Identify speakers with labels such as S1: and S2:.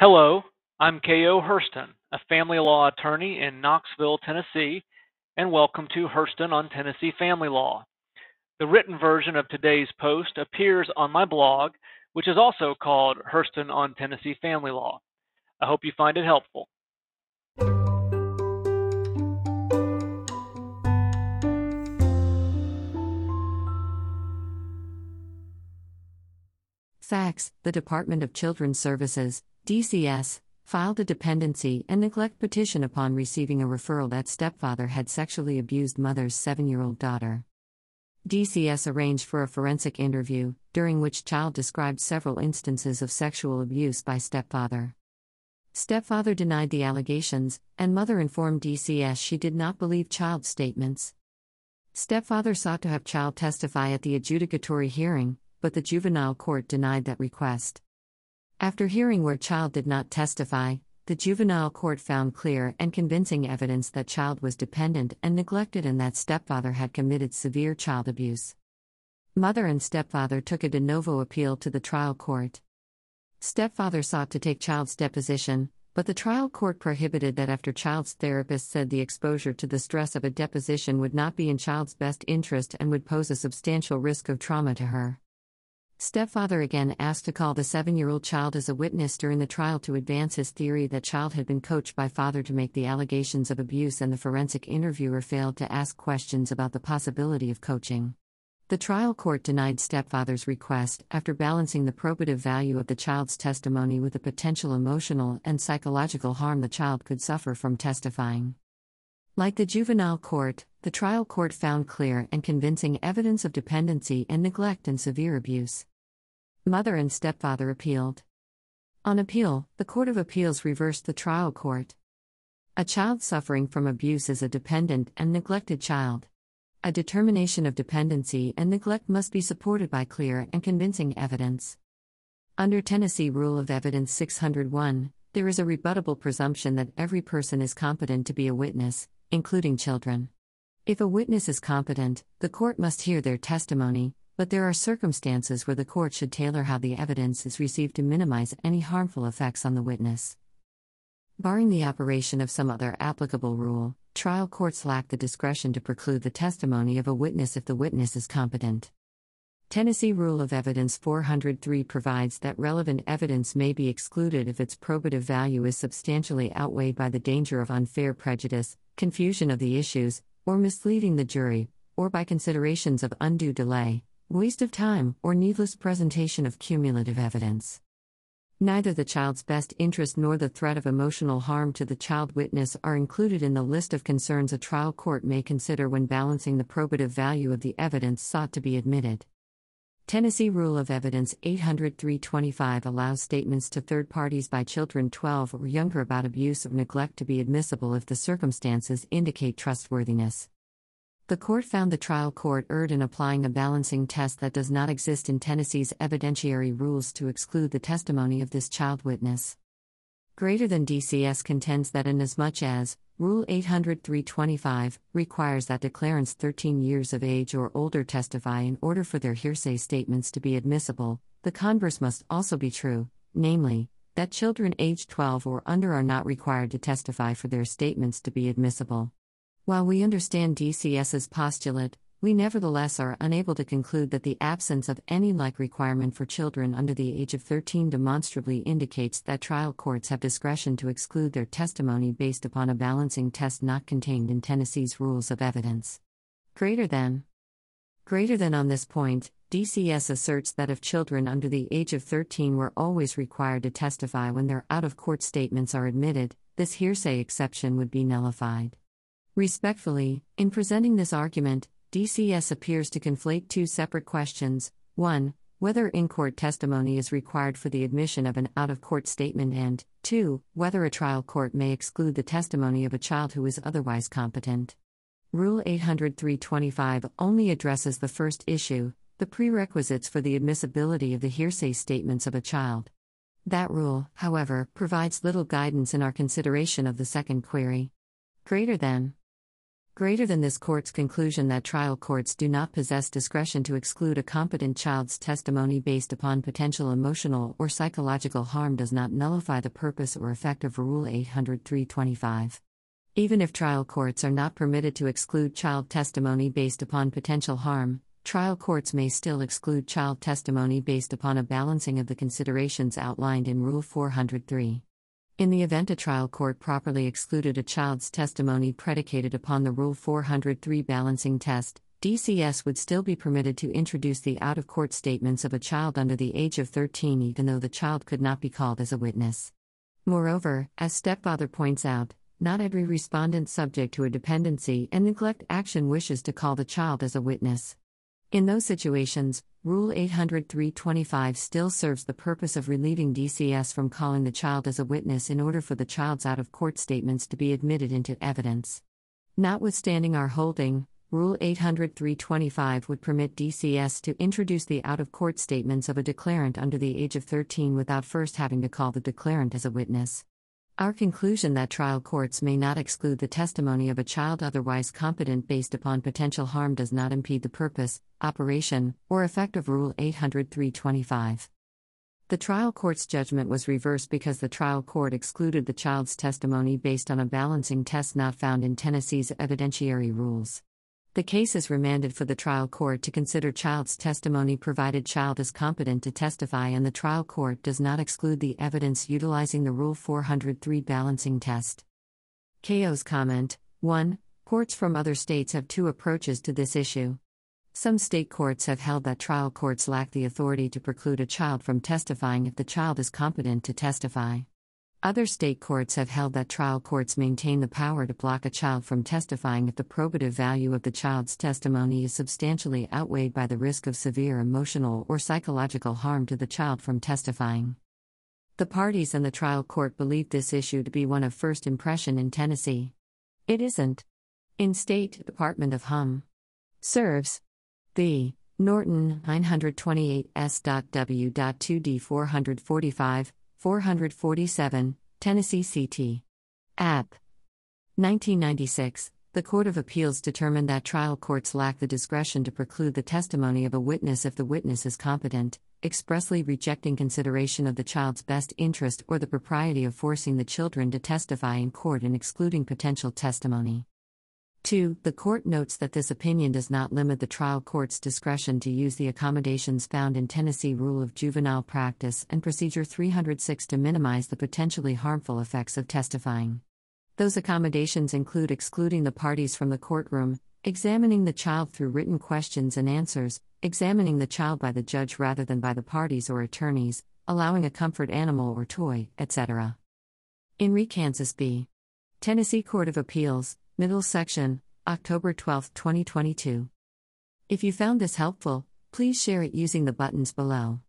S1: Hello, I'm K.O. Herston, a family law attorney in Knoxville, Tennessee, and welcome to Herston on Tennessee Family Law. The written version of today's post appears on my blog, which is also called Herston on Tennessee Family Law. I hope you find it helpful.
S2: Facts The Department of Children's Services, DCS, filed a dependency and neglect petition upon receiving a referral that stepfather had sexually abused mother's seven year old daughter. DCS arranged for a forensic interview, during which child described several instances of sexual abuse by stepfather. Stepfather denied the allegations, and mother informed DCS she did not believe child's statements. Stepfather sought to have child testify at the adjudicatory hearing, but the juvenile court denied that request. After hearing where child did not testify, the juvenile court found clear and convincing evidence that child was dependent and neglected and that stepfather had committed severe child abuse. Mother and stepfather took a de novo appeal to the trial court. Stepfather sought to take child's deposition, but the trial court prohibited that after child's therapist said the exposure to the stress of a deposition would not be in child's best interest and would pose a substantial risk of trauma to her. Stepfather again asked to call the seven year old child as a witness during the trial to advance his theory that child had been coached by father to make the allegations of abuse, and the forensic interviewer failed to ask questions about the possibility of coaching. The trial court denied stepfather's request after balancing the probative value of the child's testimony with the potential emotional and psychological harm the child could suffer from testifying. Like the juvenile court, the trial court found clear and convincing evidence of dependency and neglect and severe abuse. Mother and stepfather appealed. On appeal, the Court of Appeals reversed the trial court. A child suffering from abuse is a dependent and neglected child. A determination of dependency and neglect must be supported by clear and convincing evidence. Under Tennessee Rule of Evidence 601, there is a rebuttable presumption that every person is competent to be a witness, including children. If a witness is competent, the court must hear their testimony, but there are circumstances where the court should tailor how the evidence is received to minimize any harmful effects on the witness. Barring the operation of some other applicable rule, trial courts lack the discretion to preclude the testimony of a witness if the witness is competent. Tennessee Rule of Evidence 403 provides that relevant evidence may be excluded if its probative value is substantially outweighed by the danger of unfair prejudice, confusion of the issues, or misleading the jury, or by considerations of undue delay, waste of time, or needless presentation of cumulative evidence. Neither the child's best interest nor the threat of emotional harm to the child witness are included in the list of concerns a trial court may consider when balancing the probative value of the evidence sought to be admitted. Tennessee Rule of Evidence 80325 allows statements to third parties by children 12 or younger about abuse or neglect to be admissible if the circumstances indicate trustworthiness. The court found the trial court erred in applying a balancing test that does not exist in Tennessee's evidentiary rules to exclude the testimony of this child witness. Greater than DCS contends that inasmuch as Rule 80325 requires that declarants 13 years of age or older testify in order for their hearsay statements to be admissible, the converse must also be true, namely, that children aged 12 or under are not required to testify for their statements to be admissible. While we understand DCS's postulate, we nevertheless are unable to conclude that the absence of any like requirement for children under the age of 13 demonstrably indicates that trial courts have discretion to exclude their testimony based upon a balancing test not contained in Tennessee's rules of evidence. Greater than. Greater than on this point, DCS asserts that if children under the age of 13 were always required to testify when their out of court statements are admitted, this hearsay exception would be nullified. Respectfully, in presenting this argument, DCS appears to conflate two separate questions 1. Whether in court testimony is required for the admission of an out of court statement, and 2. Whether a trial court may exclude the testimony of a child who is otherwise competent. Rule 80325 only addresses the first issue, the prerequisites for the admissibility of the hearsay statements of a child. That rule, however, provides little guidance in our consideration of the second query. Greater than Greater than this court's conclusion that trial courts do not possess discretion to exclude a competent child's testimony based upon potential emotional or psychological harm does not nullify the purpose or effect of Rule 803.25. Even if trial courts are not permitted to exclude child testimony based upon potential harm, trial courts may still exclude child testimony based upon a balancing of the considerations outlined in Rule 403. In the event a trial court properly excluded a child's testimony predicated upon the Rule 403 balancing test, DCS would still be permitted to introduce the out of court statements of a child under the age of 13 even though the child could not be called as a witness. Moreover, as Stepfather points out, not every respondent subject to a dependency and neglect action wishes to call the child as a witness. In those situations, Rule 803.25 still serves the purpose of relieving DCS from calling the child as a witness in order for the child's out of court statements to be admitted into evidence. Notwithstanding our holding, Rule 803.25 would permit DCS to introduce the out of court statements of a declarant under the age of 13 without first having to call the declarant as a witness. Our conclusion that trial courts may not exclude the testimony of a child otherwise competent based upon potential harm does not impede the purpose, operation, or effect of Rule 803.25. The trial court's judgment was reversed because the trial court excluded the child's testimony based on a balancing test not found in Tennessee's evidentiary rules. The case is remanded for the trial court to consider child's testimony provided child is competent to testify and the trial court does not exclude the evidence utilizing the Rule 403 balancing test. KO's comment 1. Courts from other states have two approaches to this issue. Some state courts have held that trial courts lack the authority to preclude a child from testifying if the child is competent to testify. Other state courts have held that trial courts maintain the power to block a child from testifying if the probative value of the child's testimony is substantially outweighed by the risk of severe emotional or psychological harm to the child from testifying. The parties and the trial court believed this issue to be one of first impression in Tennessee. It isn't. In State Department of Hum. Serves. The Norton 928 S.W.2D 445 447, Tennessee CT. App. 1996. The Court of Appeals determined that trial courts lack the discretion to preclude the testimony of a witness if the witness is competent, expressly rejecting consideration of the child's best interest or the propriety of forcing the children to testify in court and excluding potential testimony. 2. The court notes that this opinion does not limit the trial court's discretion to use the accommodations found in Tennessee Rule of Juvenile Practice and Procedure 306 to minimize the potentially harmful effects of testifying. Those accommodations include excluding the parties from the courtroom, examining the child through written questions and answers, examining the child by the judge rather than by the parties or attorneys, allowing a comfort animal or toy, etc. In Re Kansas b. Tennessee Court of Appeals, Middle section, October 12, 2022. If you found this helpful, please share it using the buttons below.